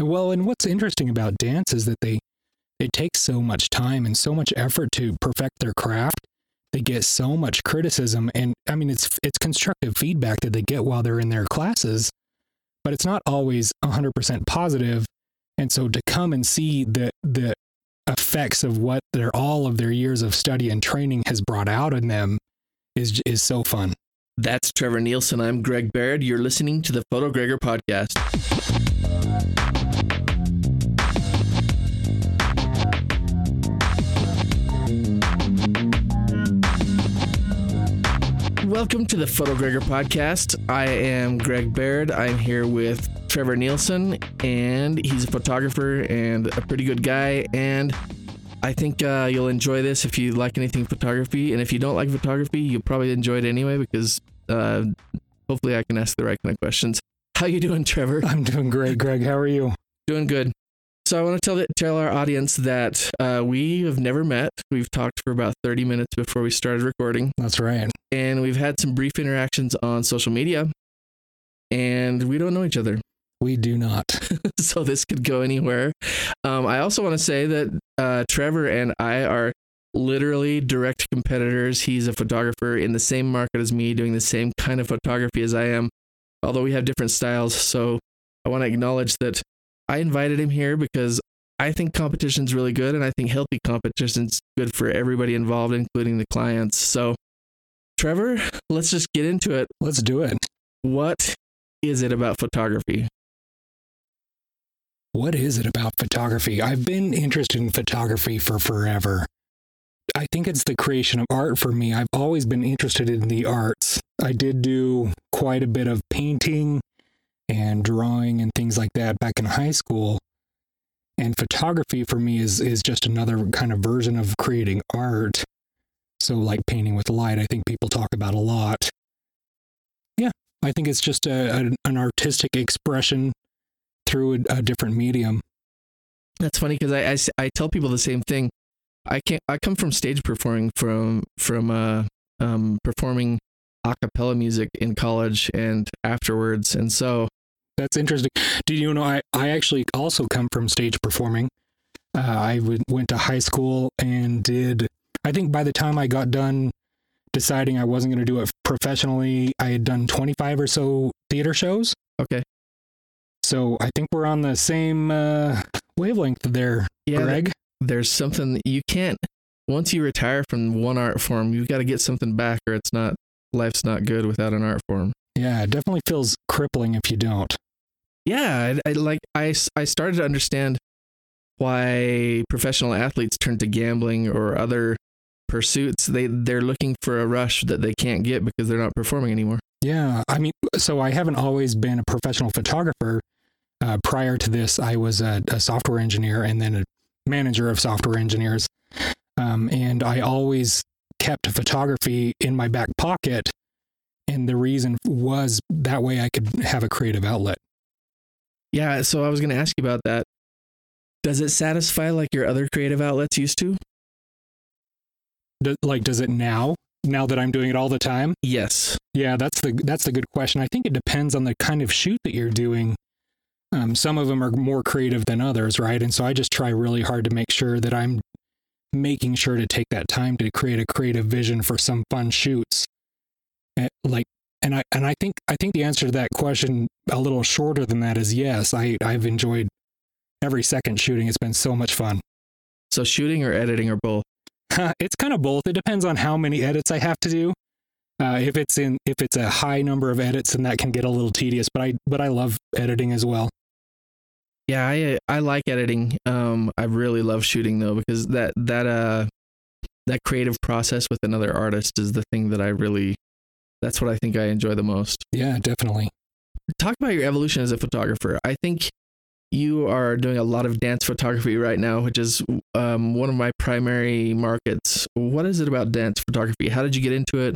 Well, and what's interesting about dance is that they it takes so much time and so much effort to perfect their craft. They get so much criticism and I mean it's it's constructive feedback that they get while they're in their classes, but it's not always 100% positive. And so to come and see the the effects of what their all of their years of study and training has brought out in them is is so fun. That's Trevor Nielsen. I'm Greg Baird. You're listening to the Photo Gregor podcast. Welcome to the Photo Gregor podcast. I am Greg Baird. I'm here with Trevor Nielsen, and he's a photographer and a pretty good guy. And I think uh, you'll enjoy this if you like anything photography. And if you don't like photography, you'll probably enjoy it anyway because uh, hopefully I can ask the right kind of questions. How you doing, Trevor? I'm doing great, Greg. How are you? Doing good. So I want to tell tell our audience that uh, we have never met. We've talked for about 30 minutes before we started recording, That's right. and we've had some brief interactions on social media, and we don't know each other. We do not. so this could go anywhere. Um, I also want to say that uh, Trevor and I are literally direct competitors. He's a photographer in the same market as me, doing the same kind of photography as I am, although we have different styles. So I want to acknowledge that I invited him here because I think competition's really good, and I think healthy competition's good for everybody involved, including the clients. So, Trevor, let's just get into it. Let's do it. What is it about photography? What is it about photography? I've been interested in photography for forever. I think it's the creation of art for me. I've always been interested in the arts. I did do quite a bit of painting and drawing and things like that back in high school. And photography for me is is just another kind of version of creating art. So like painting with light, I think people talk about a lot. Yeah, I think it's just a, an an artistic expression through a, a different medium. That's funny because I I tell people the same thing. I can't. I come from stage performing from from uh um performing a cappella music in college and afterwards, and so That's interesting. Do you know I, I actually also come from stage performing. Uh, I would, went to high school and did. I think by the time I got done deciding I wasn't going to do it professionally, I had done 25 or so theater shows. okay, So I think we're on the same uh, wavelength there, yeah. Greg. there's something that you can't. Once you retire from one art form, you've got to get something back, or it's not. Life's not good without an art form. Yeah, it definitely feels crippling if you don't. Yeah, I, I like I I started to understand why professional athletes turn to gambling or other pursuits. They they're looking for a rush that they can't get because they're not performing anymore. Yeah, I mean, so I haven't always been a professional photographer. Uh, prior to this, I was a, a software engineer and then a manager of software engineers. Um, and I always kept photography in my back pocket. And the reason was that way I could have a creative outlet. Yeah, so I was going to ask you about that. Does it satisfy like your other creative outlets used to? Do, like, does it now? Now that I'm doing it all the time? Yes. Yeah, that's the that's the good question. I think it depends on the kind of shoot that you're doing. Um, some of them are more creative than others, right? And so I just try really hard to make sure that I'm making sure to take that time to create a creative vision for some fun shoots. Eh, like, and I and I think I think the answer to that question a little shorter than that is yes. I I've enjoyed every second shooting. It's been so much fun. So shooting or editing or both? it's kind of both. It depends on how many edits I have to do. Uh, if it's in if it's a high number of edits, then that can get a little tedious. But I but I love editing as well. Yeah, I I like editing. Um, I really love shooting though because that that uh that creative process with another artist is the thing that I really that's what I think I enjoy the most. Yeah, definitely. Talk about your evolution as a photographer. I think you are doing a lot of dance photography right now, which is um, one of my primary markets. What is it about dance photography? How did you get into it?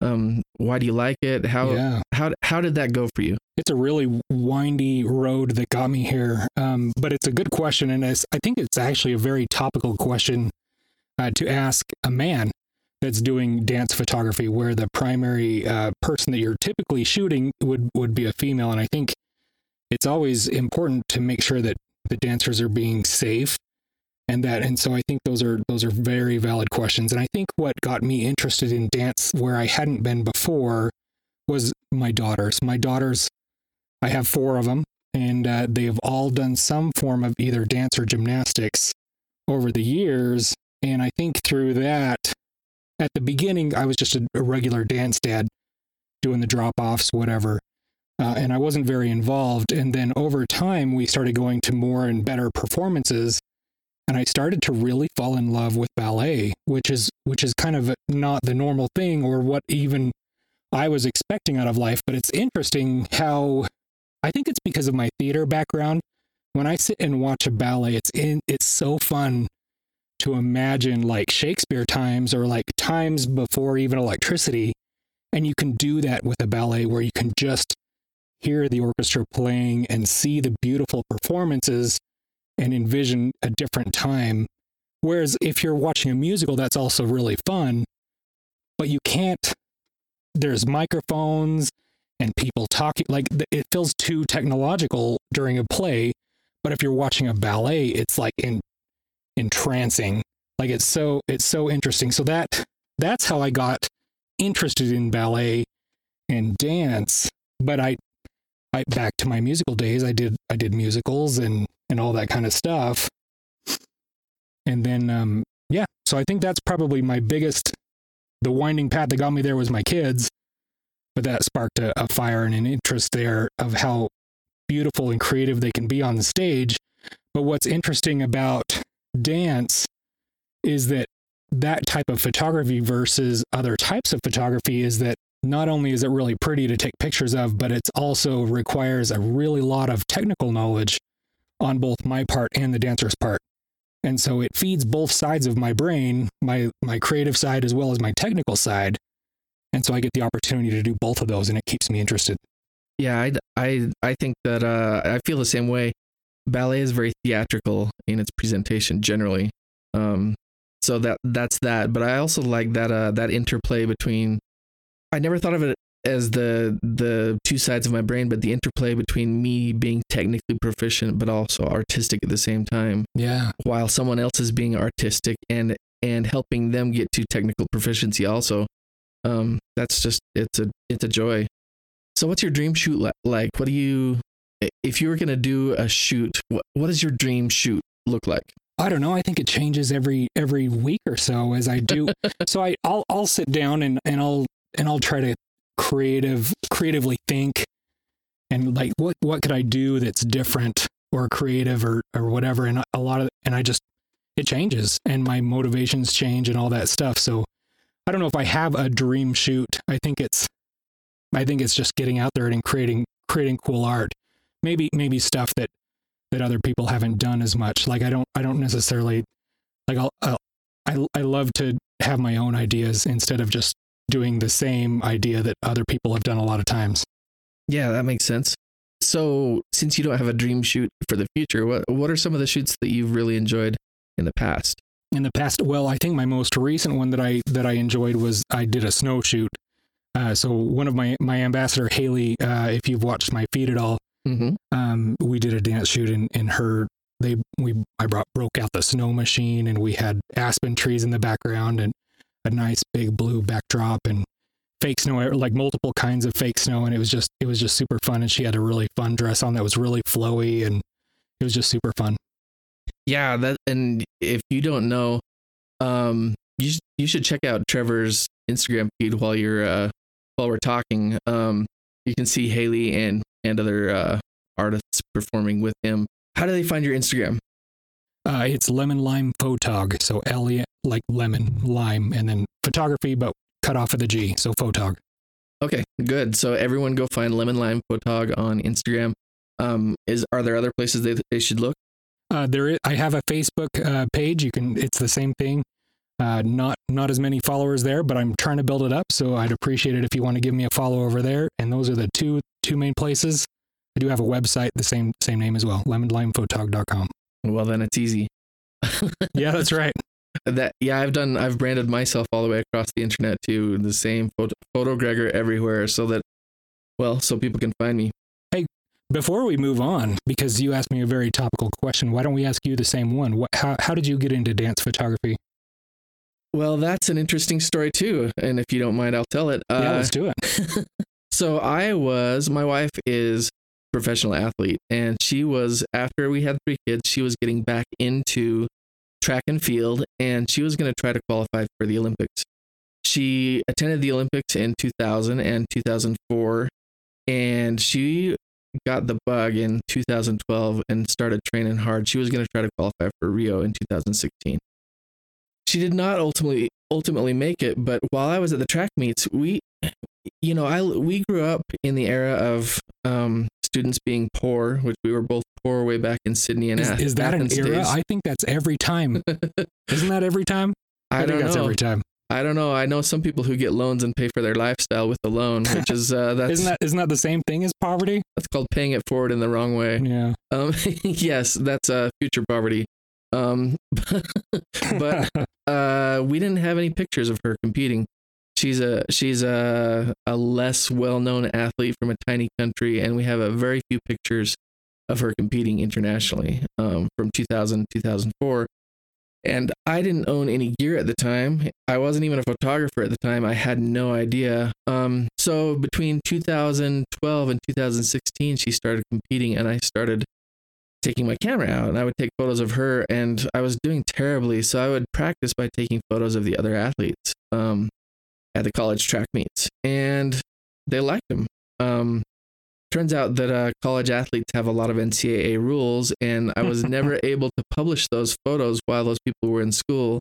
Um, why do you like it? How yeah, how how did that go for you? it's a really windy road that got me here. Um, but it's a good question, and it's, I think it's actually a very topical question uh, to ask a man that's doing dance photography, where the primary uh, person that you're typically shooting would would be a female. And I think it's always important to make sure that the dancers are being safe and that and so I think those are those are very valid questions. And I think what got me interested in dance where I hadn't been before was my daughters. My daughters, I have four of them, and uh, they have all done some form of either dance or gymnastics over the years. And I think through that, at the beginning, I was just a, a regular dance dad doing the drop offs, whatever. Uh, and I wasn't very involved. And then over time, we started going to more and better performances. And I started to really fall in love with ballet, which is which is kind of not the normal thing or what even I was expecting out of life. But it's interesting how I think it's because of my theater background. When I sit and watch a ballet, it's in it's so fun to imagine like Shakespeare times or like times before even electricity. And you can do that with a ballet where you can just hear the orchestra playing and see the beautiful performances and envision a different time. Whereas if you're watching a musical, that's also really fun, but you can't, there's microphones and people talking, like it feels too technological during a play. But if you're watching a ballet, it's like in, entrancing. Like it's so, it's so interesting. So that, that's how I got interested in ballet and dance. But I, I back to my musical days, I did I did musicals and and all that kind of stuff. And then um yeah, so I think that's probably my biggest the winding path that got me there was my kids. But that sparked a, a fire and an interest there of how beautiful and creative they can be on the stage. But what's interesting about dance is that that type of photography versus other types of photography is that not only is it really pretty to take pictures of, but it also requires a really lot of technical knowledge on both my part and the dancer's part. And so it feeds both sides of my brain, my my creative side as well as my technical side. And so I get the opportunity to do both of those and it keeps me interested. Yeah, I, I, I think that uh, I feel the same way. Ballet is very theatrical in its presentation generally. Um, so that that's that. But I also like that uh, that interplay between I never thought of it as the the two sides of my brain, but the interplay between me being technically proficient but also artistic at the same time. Yeah. While someone else is being artistic and and helping them get to technical proficiency also. Um, that's just it's a it's a joy. So what's your dream shoot like? What do you if you were gonna do a shoot? What what does your dream shoot look like? I don't know. I think it changes every every week or so as I do. so I I'll I'll sit down and and I'll and I'll try to creative creatively think and like what what could I do that's different or creative or or whatever and a lot of and I just it changes and my motivations change and all that stuff so I don't know if I have a dream shoot I think it's I think it's just getting out there and creating creating cool art maybe maybe stuff that that other people haven't done as much like I don't I don't necessarily like I'll, I'll I I love to have my own ideas instead of just doing the same idea that other people have done a lot of times. Yeah, that makes sense. So, since you don't have a dream shoot for the future, what what are some of the shoots that you've really enjoyed in the past? In the past, well, I think my most recent one that I that I enjoyed was I did a snow shoot. Uh, so one of my my ambassador Haley, uh, if you've watched my feed at all, mm-hmm. um, we did a dance shoot in in her. They we I brought broke out the snow machine and we had aspen trees in the background and a nice big blue backdrop and fake snow like multiple kinds of fake snow and it was just it was just super fun and she had a really fun dress on that was really flowy and it was just super fun yeah that and if you don't know um you sh- you should check out trevor's instagram feed while you're uh while we're talking um you can see haley and and other uh artists performing with him how do they find your instagram uh, it's lemon lime photog. So L E like lemon lime, and then photography, but cut off of the G. So photog. Okay, good. So everyone go find lemon lime photog on Instagram. Um, is are there other places they they should look? Uh, there is, I have a Facebook uh, page. You can. It's the same thing. Uh, not not as many followers there, but I'm trying to build it up. So I'd appreciate it if you want to give me a follow over there. And those are the two two main places. I do have a website, the same same name as well, lemonlimephotog.com. Well, then it's easy. yeah, that's right. That yeah, I've done. I've branded myself all the way across the internet to the same photo, photo Gregor everywhere, so that well, so people can find me. Hey, before we move on, because you asked me a very topical question, why don't we ask you the same one? What, how, how did you get into dance photography? Well, that's an interesting story too, and if you don't mind, I'll tell it. yeah, Uh, let's do it. So I was, my wife is a professional athlete, and she was, after we had three kids, she was getting back into track and field, and she was going to try to qualify for the Olympics. She attended the Olympics in 2000 and 2004, and she got the bug in 2012 and started training hard. She was going to try to qualify for Rio in 2016. She did not ultimately ultimately make it, but while I was at the track meets, we you know, I we grew up in the era of um, students being poor, which we were both poor way back in Sydney and Is, Ath- is that an era? days. I think that's every time. Isn't that every time? I, think don't that's know. every time. I don't know. I know some people who get loans and pay for their lifestyle with the loan, which is uh, that's Isn't that isn't that the same thing as poverty? that's called paying it forward in the wrong way. Yeah. Um, yes, that's uh, future poverty. Um, but uh, we didn't have any pictures of her competing. She's a she's a a less well known athlete from a tiny country, and we have a very few pictures of her competing internationally um, from 2000 2004. And I didn't own any gear at the time. I wasn't even a photographer at the time. I had no idea. Um, so between 2012 and 2016, she started competing, and I started taking my camera out and I would take photos of her and I was doing terribly. So I would practice by taking photos of the other athletes um, at the college track meets and they liked them. Um, turns out that uh, college athletes have a lot of NCAA rules and I was never able to publish those photos while those people were in school.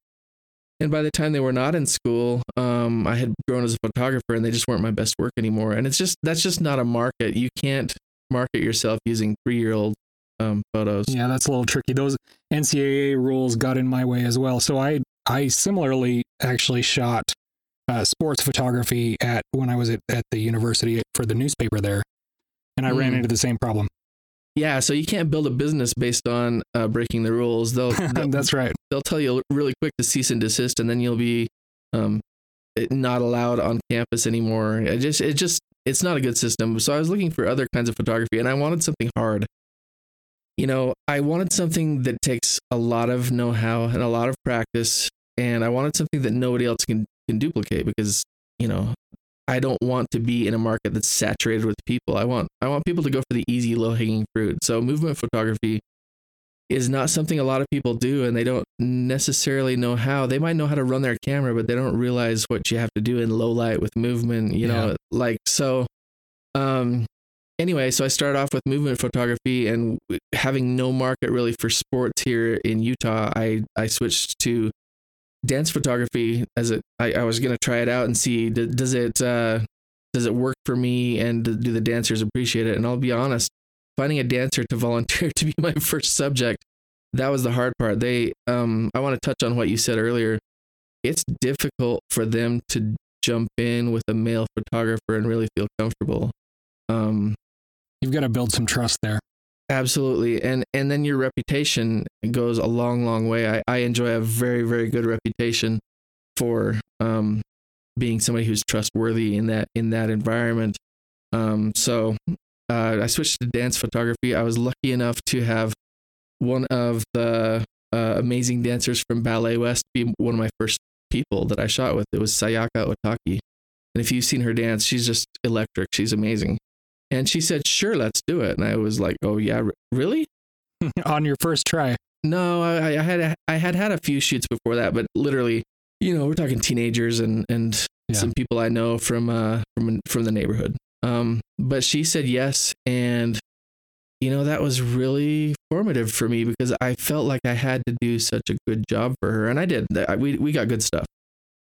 And by the time they were not in school, um, I had grown as a photographer and they just weren't my best work anymore. And it's just, that's just not a market. You can't market yourself using three year old um, photos. Yeah, that's a little tricky. Those NCAA rules got in my way as well. So I I similarly actually shot uh, sports photography at when I was at, at the university for the newspaper there, and I ran Mm. into the same problem. Yeah, so you can't build a business based on uh, breaking the rules. They'll they'll, that's right. they'll tell you really quick to cease and desist, and then you'll be um, not allowed on campus anymore. It just it just it's not a good system. So I was looking for other kinds of photography, and I wanted something hard. You know, I wanted something that takes a lot of know-how and a lot of practice, and I wanted something that nobody else can can duplicate because you know I don't want to be in a market that's saturated with people. I want I want people to go for the easy, low hanging fruit. So movement photography is not something a lot of people do, and they don't necessarily know how. They might know how to run their camera, but they don't realize what you have to do in low light with movement. You know, like so. Um. Anyway, so I started off with movement photography, and having no market really for sports here in Utah, I I switched to dance photography as it I, I was gonna try it out and see d- does it uh does it work for me and do the dancers appreciate it? And I'll be honest finding a dancer to volunteer to be my first subject that was the hard part. They um I want to touch on what you said earlier. It's difficult for them to jump in with a male photographer and really feel comfortable. Um You've got to build some trust there. Absolutely. And and then your reputation goes a long, long way. I, I enjoy a very, very good reputation for um being somebody who's trustworthy in that in that environment. Um so uh, I switched to dance photography. I was lucky enough to have one of the uh, amazing dancers from Ballet West be one of my first people that I shot with. It was Sayaka Ohtaki. And if you've seen her dance, she's just electric. She's amazing. And she said, "Sure, let's do it." And I was like, "Oh yeah, r- really?" On your first try. No, I, I had I had had a few shoots before that, but literally, you know, we're talking teenagers and and Yeah. some people I know from uh from from the neighborhood. Um, but she said yes, and you know that was really formative for me because I felt like I had to do such a good job for her, and I did. I- We we got good stuff,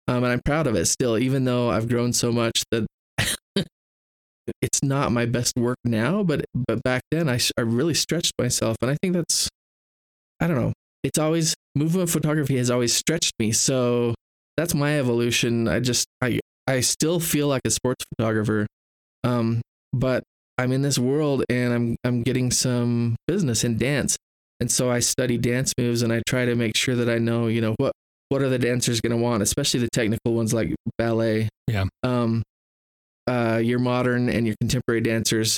um, and I'm proud of it still, even though I've grown so much that. It's not my best work now, but but back then I I really stretched myself, and I think that's I don't know. It's always movement photography has always stretched me, so that's my evolution. I just I I still feel like a sports photographer, um, but I'm in this world and I'm I'm getting some business in dance, and so I study dance moves and I try to make sure that I know you know what what are the dancers going to want, especially the technical ones like ballet. Yeah. Um, uh, your modern and your contemporary dancers,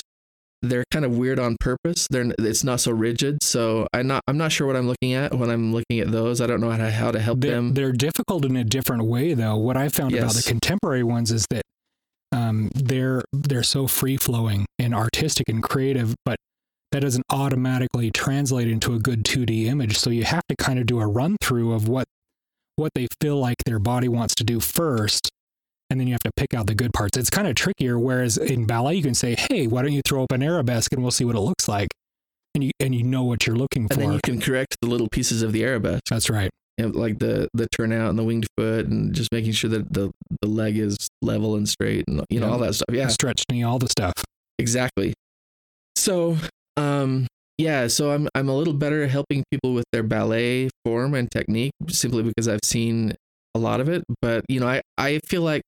they're kind of weird on purpose. They're it's not so rigid. So I'm not I'm not sure what I'm looking at when I'm looking at those. I don't know how to, how to help they're, them. They're difficult in a different way, though. What I found about the contemporary ones is that um, they're they're so free flowing and artistic and creative, but that doesn't automatically translate into a good 2D image. So you have to kind of do a run through of what what they feel like their body wants to do first, and then you have to pick out the good parts. It's kind of trickier. Whereas in ballet, you can say, "Hey, why don't you throw up an arabesque and we'll see what it looks like," and you and you know what you're looking and for. then you can correct the little pieces of the arabesque, That's right. you know, like the the turnout and the winged foot, and just making sure that the the leg is level and straight, and you know Yeah. all that stuff. Yeah, Stretch knee, all the stuff. exactly. So, um, yeah, so I'm I'm a little better at helping people with their ballet form and technique simply because I've seen a lot of it. But you know, I I feel like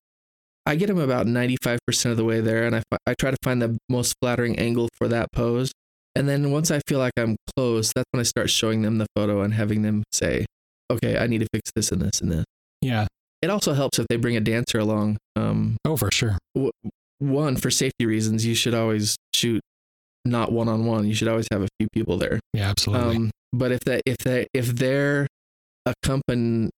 I get them about 95% of the way there, and I I try to find the most flattering angle for that pose. And then once I feel like I'm close, that's when I start showing them the photo and having them say, "Okay, I need to fix this and this and this." Yeah. It also helps if they bring a dancer along. Um, Oh, for sure. one for safety reasons, you should always shoot not one on one. You should always have a few people there. Yeah, absolutely. Um, but if that if that if their accompany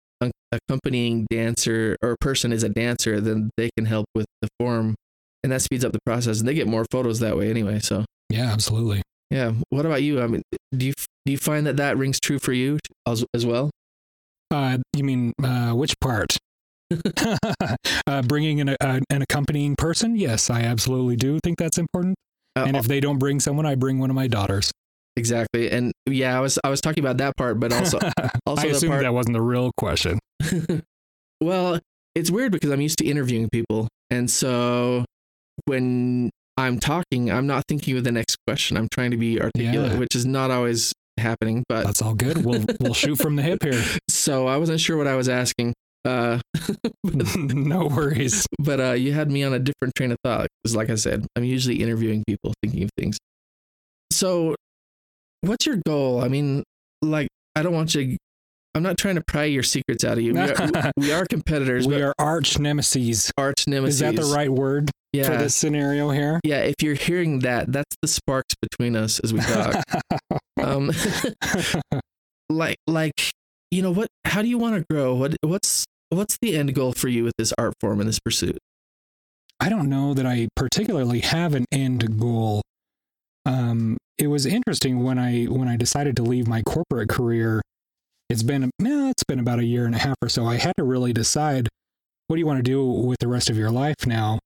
accompanying dancer or person is a dancer, then they can help with the form, and that speeds up the process, and they get more photos that way anyway. So yeah, absolutely. yeah. What about you? I mean, do you do you find that that rings true for you as as well? Uh, you mean uh, which part? uh, bringing in a, a, an accompanying person? Yes, I absolutely do think that's important. Uh, And if they don't bring someone, I bring one of my daughters. Exactly, and yeah, I was I was talking about that part, but also also I the assumed part that wasn't the real question. well, it's weird because I'm used to interviewing people. And so when I'm talking, I'm not thinking of the next question. I'm trying to be articulate, Yeah. which is not always happening. But That's all good. We'll we'll shoot from the hip here. so I wasn't sure what I was asking. Uh, no worries. but uh, you had me on a different train of thought. Because, like I said, I'm usually interviewing people, thinking of things. So, what's your goal? I mean, like, I don't want you. I'm not trying to pry your secrets out of you. We are, we are competitors. we are arch nemesis. arch nemesis. Is that the right word yeah. for this scenario here? Yeah, if you're hearing that, that's the sparks between us as we talk. um, like, like, you know what? How do you want to grow? What, what's, what's the end goal for you with this art form and this pursuit? I don't know that I particularly have an end goal. Um, it was interesting when I when I decided to leave my corporate career. It's been eh, it's been about a year and a half or so. I had to really decide what do you want to do with the rest of your life now.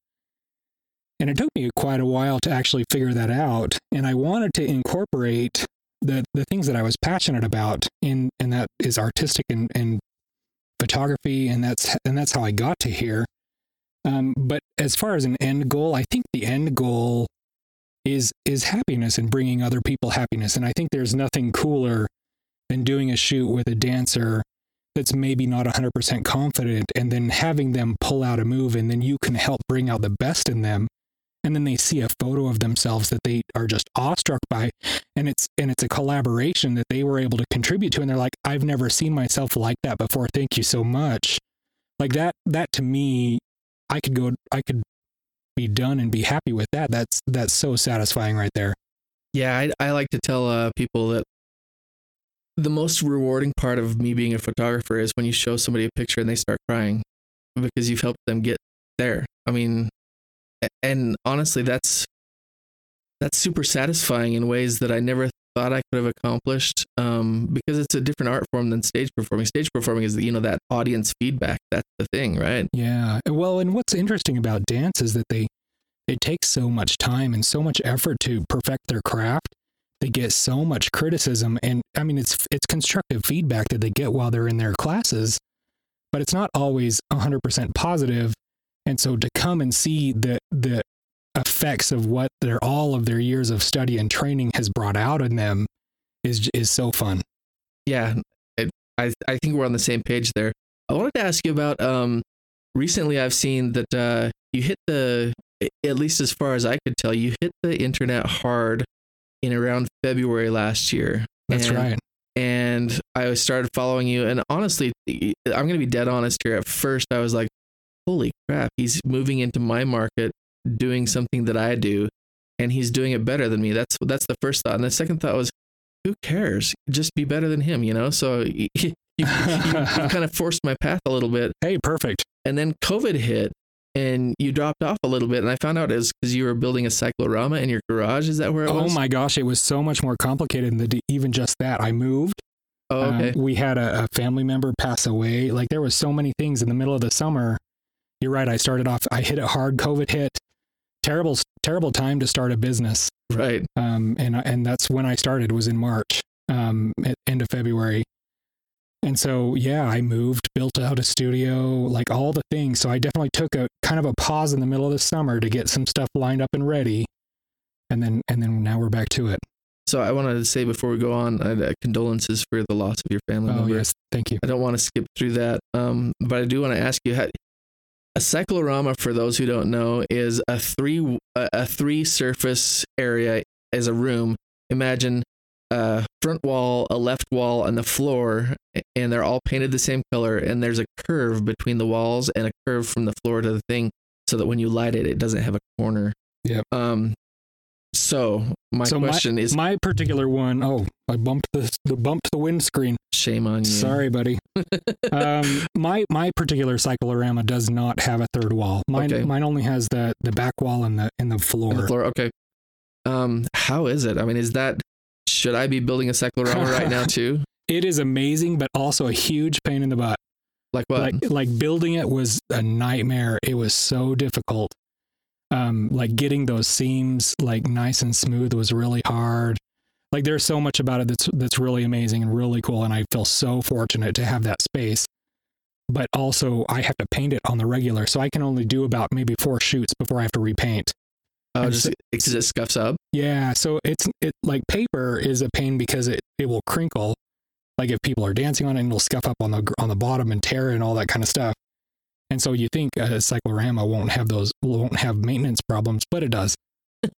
And it took me quite a while to actually figure that out. And I wanted to incorporate the the things that I was passionate about in and that is artistic and, and photography and that's and that's how I got to here. Um, but as far as an end goal, I think the end goal is is happiness and bringing other people happiness. And I think there's nothing cooler than doing a shoot with a dancer that's maybe not 100% confident and then having them pull out a move and then you can help bring out the best in them. And then they see a photo of themselves that they are just awestruck by. And it's and it's a collaboration that they were able to contribute to. And they're like I've never seen myself like that before. Thank you so much. Like that that to me I could go I could be done and be happy with that that's that's so satisfying right there Yeah, I, I like to tell uh, people that the most rewarding part of me being a photographer is when you show somebody a picture and they start crying because you've helped them get there. I mean, and honestly, that's that's super satisfying in ways that I never thought I could have accomplished. Um, because it's a different art form than stage performing. Stage performing is you know that audience feedback. That's the thing, right? Yeah. Well, and what's interesting about dance is that they it takes so much time and so much effort to perfect their craft. They get so much criticism and I mean it's it's constructive feedback that they get while they're in their classes, but it's not always 100% positive. And so to come and see the the effects of what their all of their years of study and training has brought out in them is is so fun. Yeah, it, I I think we're on the same page there. I wanted to ask you about um recently I've seen that uh you hit the at least as far as I could tell you hit the internet hard in around February last year. That's And- right. And I started following you and honestly I'm going to be dead honest here. At first I was like holy crap, he's moving into my market doing something that I do and he's doing it better than me. That's that's the first thought. And the second thought was, who cares? Just be better than him, you know? So you, you, you kind of forced my path a little bit. Hey, perfect. And then COVID hit and you dropped off a little bit. And I found out it was because you were building a cyclorama in your garage. Is that where it Oh was? my gosh, it was so much more complicated than even just that. I moved. Oh, Um, okay. we had a, a family member pass away. Like there was so many things in the middle of the summer. You're right. I started off. I hit it hard. COVID hit. Terrible, terrible time to start a business. right. Um, and and that's when I started. Was in March, um, at end of February. And so yeah, I moved, built out a studio, like all the things. So I definitely took a kind of a pause in the middle of the summer to get some stuff lined up and ready. And then and then now we're back to it. So I wanted to say before we go on, uh, condolences for the loss of your family Oh member. yes, thank you. I don't want to skip through that, um, but I do want to ask you: how, a cyclorama, for those who don't know, is a three a, three surface area as a room. Imagine a front wall, a left wall, and the floor, and they're all painted the same color. And there's a curve between the walls and a curve from the floor to the thing, so that when you light it, it doesn't have a corner. Yep. Um. So my So question is: My particular one, oh, I bumped the the bumped the windscreen. Shame on you. Sorry, buddy. um, my my particular cyclorama does not have a third wall. Mine Okay. mine only has the the back wall and the and the floor. On the floor. Okay. Um, how is it? I mean, is that should I be building a cyclorama right now too? It is amazing, but also a huge pain in the butt. Like what? Like like building it was a nightmare. It was so difficult. Um, like getting those seams like nice and smooth was really hard. Like there's so much about it that's that's really amazing and really cool, and I feel so fortunate to have that space. But also, I have to paint it on the regular, so I can only do about maybe four shoots before I have to repaint. oh, and just so- because it scuffs up. Yeah, so it's it like paper is a pain because it it will crinkle, like if people are dancing on it, and it'll scuff up on the on the bottom and tear and all that kind of stuff. And so you think a cyclorama won't have those won't have maintenance problems, but it does.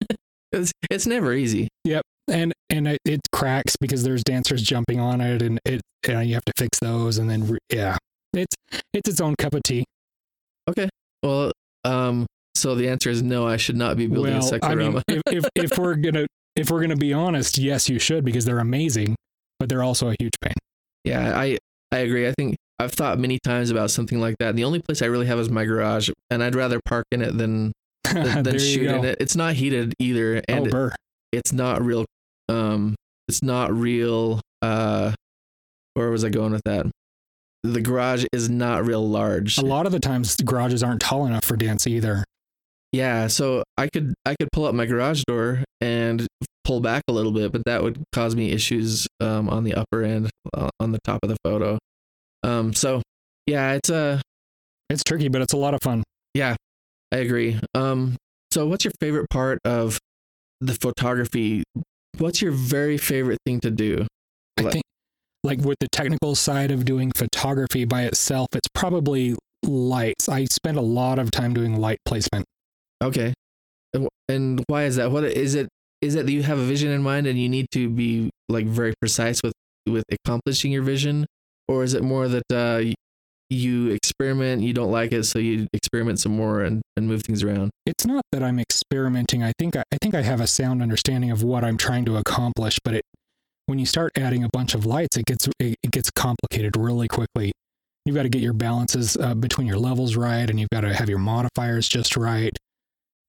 It's it's never easy. Yep. And and it, it cracks because there's dancers jumping on it, and it and you have to fix those, and then re- yeah, it's it's its own cup of tea. Okay. Well, um, so the answer is no. I should not be building well, a I cyclorama. mean, if, if if we're gonna if we're gonna be honest, yes, you should because they're amazing, but they're also a huge pain. yeah, I I agree. I think I've thought many times about something like that. The only place I really have is my garage, and I'd rather park in it than than, than shoot in it. It's not heated either, oh, and it's not real. Um, it's not real. Uh, where was I going with that? The garage is not real large. A lot of the times, the garages aren't tall enough for dance either. Yeah, so I could I could pull up my garage door and pull back a little bit, but that would cause me issues um, on the upper end, uh, on the top of the photo. Um, so yeah, it's a It's tricky, but it's a lot of fun. Yeah, I agree. Um, so what's your favorite part of the photography? What's your very favorite thing to do? I think, like with the technical side of doing photography by itself, it's probably lights. I spend a lot of time doing light placement. Okay, and why is that? What is it? Is it that you have a vision in mind and you need to be like very precise with with accomplishing your vision, or is it more that uh, you experiment, you don't like it, so you experiment some more and, and move things around? It's not that I'm experimenting. I think I, think I have a sound understanding of what I'm trying to accomplish, but it when you start adding a bunch of lights, it gets it, it gets complicated really quickly. You've got to get your balances uh, between your levels right, and you've got to have your modifiers just right.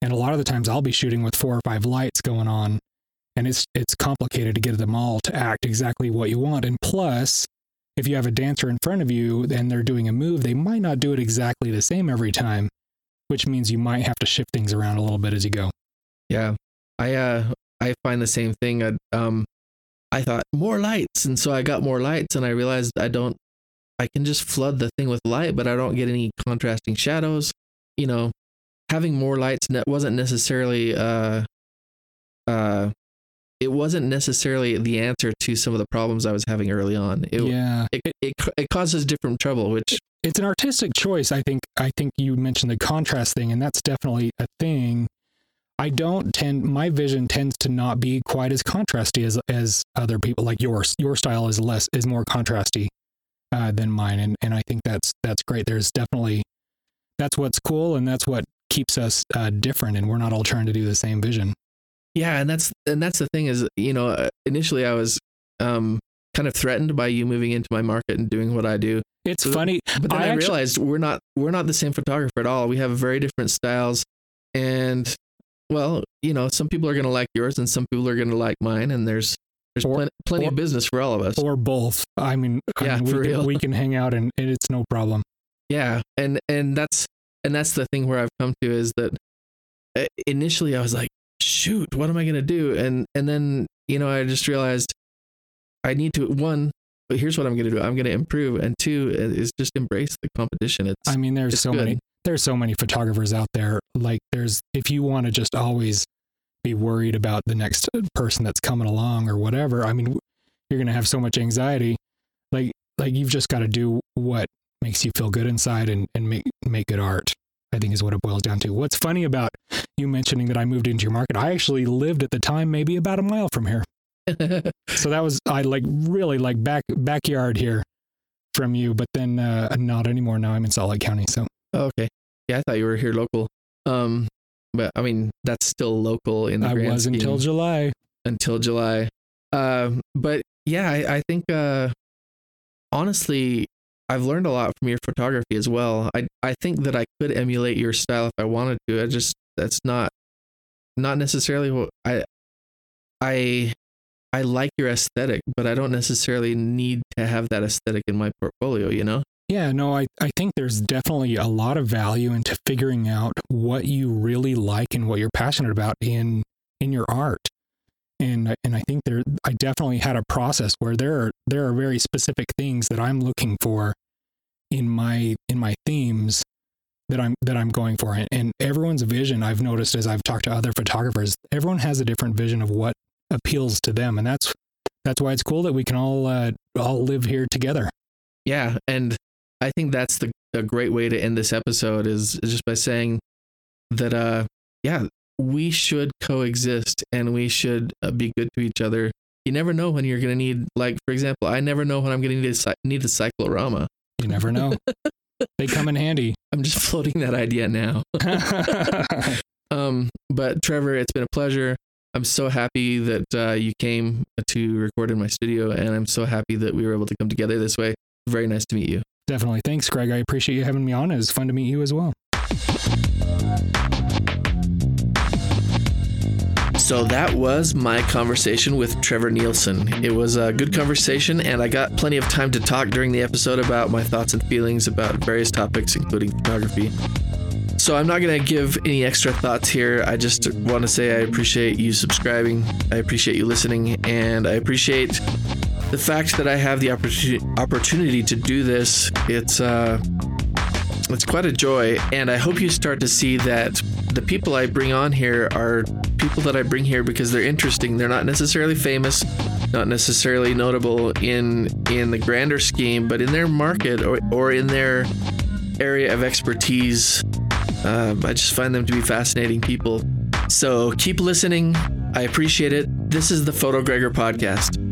And a lot of the times, I'll be shooting with four or five lights going on, and it's it's complicated to get them all to act exactly what you want. And plus, if you have a dancer in front of you and they're doing a move, they might not do it exactly the same every time, which means you might have to shift things around a little bit as you go. Yeah, I uh I find the same thing. I, um, I thought more lights, and so I got more lights, and I realized I don't. I can just flood the thing with light, but I don't get any contrasting shadows. You know, having more lights wasn't necessarily uh, uh, it wasn't necessarily the answer to some of the problems I was having early on. It yeah, it, it it causes different trouble, which it's an artistic choice. I think. I think you mentioned the contrast thing, and that's definitely a thing. I don't tend. My vision tends to not be quite as contrasty as as other people. Like yours, your style is less is more contrasty uh, than mine, and and I think that's that's great. There's definitely that's what's cool, and that's what keeps us uh, different, and we're not all trying to do the same vision. Yeah, and that's and that's the thing is, you know, uh, initially I was um kind of threatened by you moving into my market and doing what I do. It's so, funny, but then I, I actually, realized we're not we're not the same photographer at all. We have very different styles, and well, you know, some people are going to like yours, and some people are going to like mine, and there's there's or, plenty, plenty or, of business for all of us, or both. I mean, yeah, I mean, for we, real. Can, we can hang out, and, and it's no problem. Yeah, and and that's and that's the thing where I've come to is that uh, initially I was like, shoot, what am I going to do? And and then you know I just realized I need to one. But here's what I'm going to do. I'm going to improve, and two is just embrace the competition. It's. I mean, there's so good. many. There's so many photographers out there. Like, there's if you want to just always be worried about the next uh, person that's coming along or whatever. I mean, you're going to have so much anxiety. Like, like you've just got to do what makes you feel good inside and, and make make good art. I think is what it boils down to. What's funny about you mentioning that I moved into your market, I actually lived at the time maybe about a mile from here. so that was I like really like back backyard here from you, but then uh, not anymore. Now I'm in Salt Lake County. So oh, okay, yeah, I thought you were here local. Um, but I mean that's still local in the. I was scheme. until July. Until July, um, but yeah, I, I think uh, honestly, I've learned a lot from your photography as well. I I think that I could emulate your style if I wanted to. I just that's not not necessarily what I I I like your aesthetic, but I don't necessarily need to have that aesthetic in my portfolio, you know? Yeah, no, I, I think there's definitely a lot of value into figuring out what you really like and what you're passionate about in in your art. And and I think there I definitely had a process where there are there are very specific things that I'm looking for in my in my themes that I'm that I'm going for. And, everyone's vision I've noticed as I've talked to other photographers, everyone has a different vision of what appeals to them, and that's that's why it's cool that we can all uh, all live here together. Yeah, and I think that's the a great way to end this episode is, is just by saying that uh yeah we should coexist and we should uh, be good to each other. You never know when you're gonna need like for example I never know when I'm gonna need a need a cyclorama. You never know. they come in handy. I'm just floating that idea now. um, but Trevor, it's been a pleasure. I'm so happy that uh, you came to record in my studio, and I'm so happy that we were able to come together this way. Very nice to meet you. Definitely. Thanks, Greg. I appreciate you having me on. It was fun to meet you as well. So that was my conversation with Trevor Nielsen. It was a good conversation, and I got plenty of time to talk during the episode about my thoughts and feelings about various topics, including photography. So I'm not going to give any extra thoughts here. I just want to say I appreciate you subscribing. I appreciate you listening. And I appreciate the fact that I have the opportunity to do this. It's, uh, it's quite a joy. And I hope you start to see that the people I bring on here are people that I bring here because they're interesting. They're not necessarily famous, not necessarily notable in in the grander scheme, but in their market or, or in their area of expertise um, I just find them to be fascinating people. So keep listening. I appreciate it. This is the Photo Gregor podcast.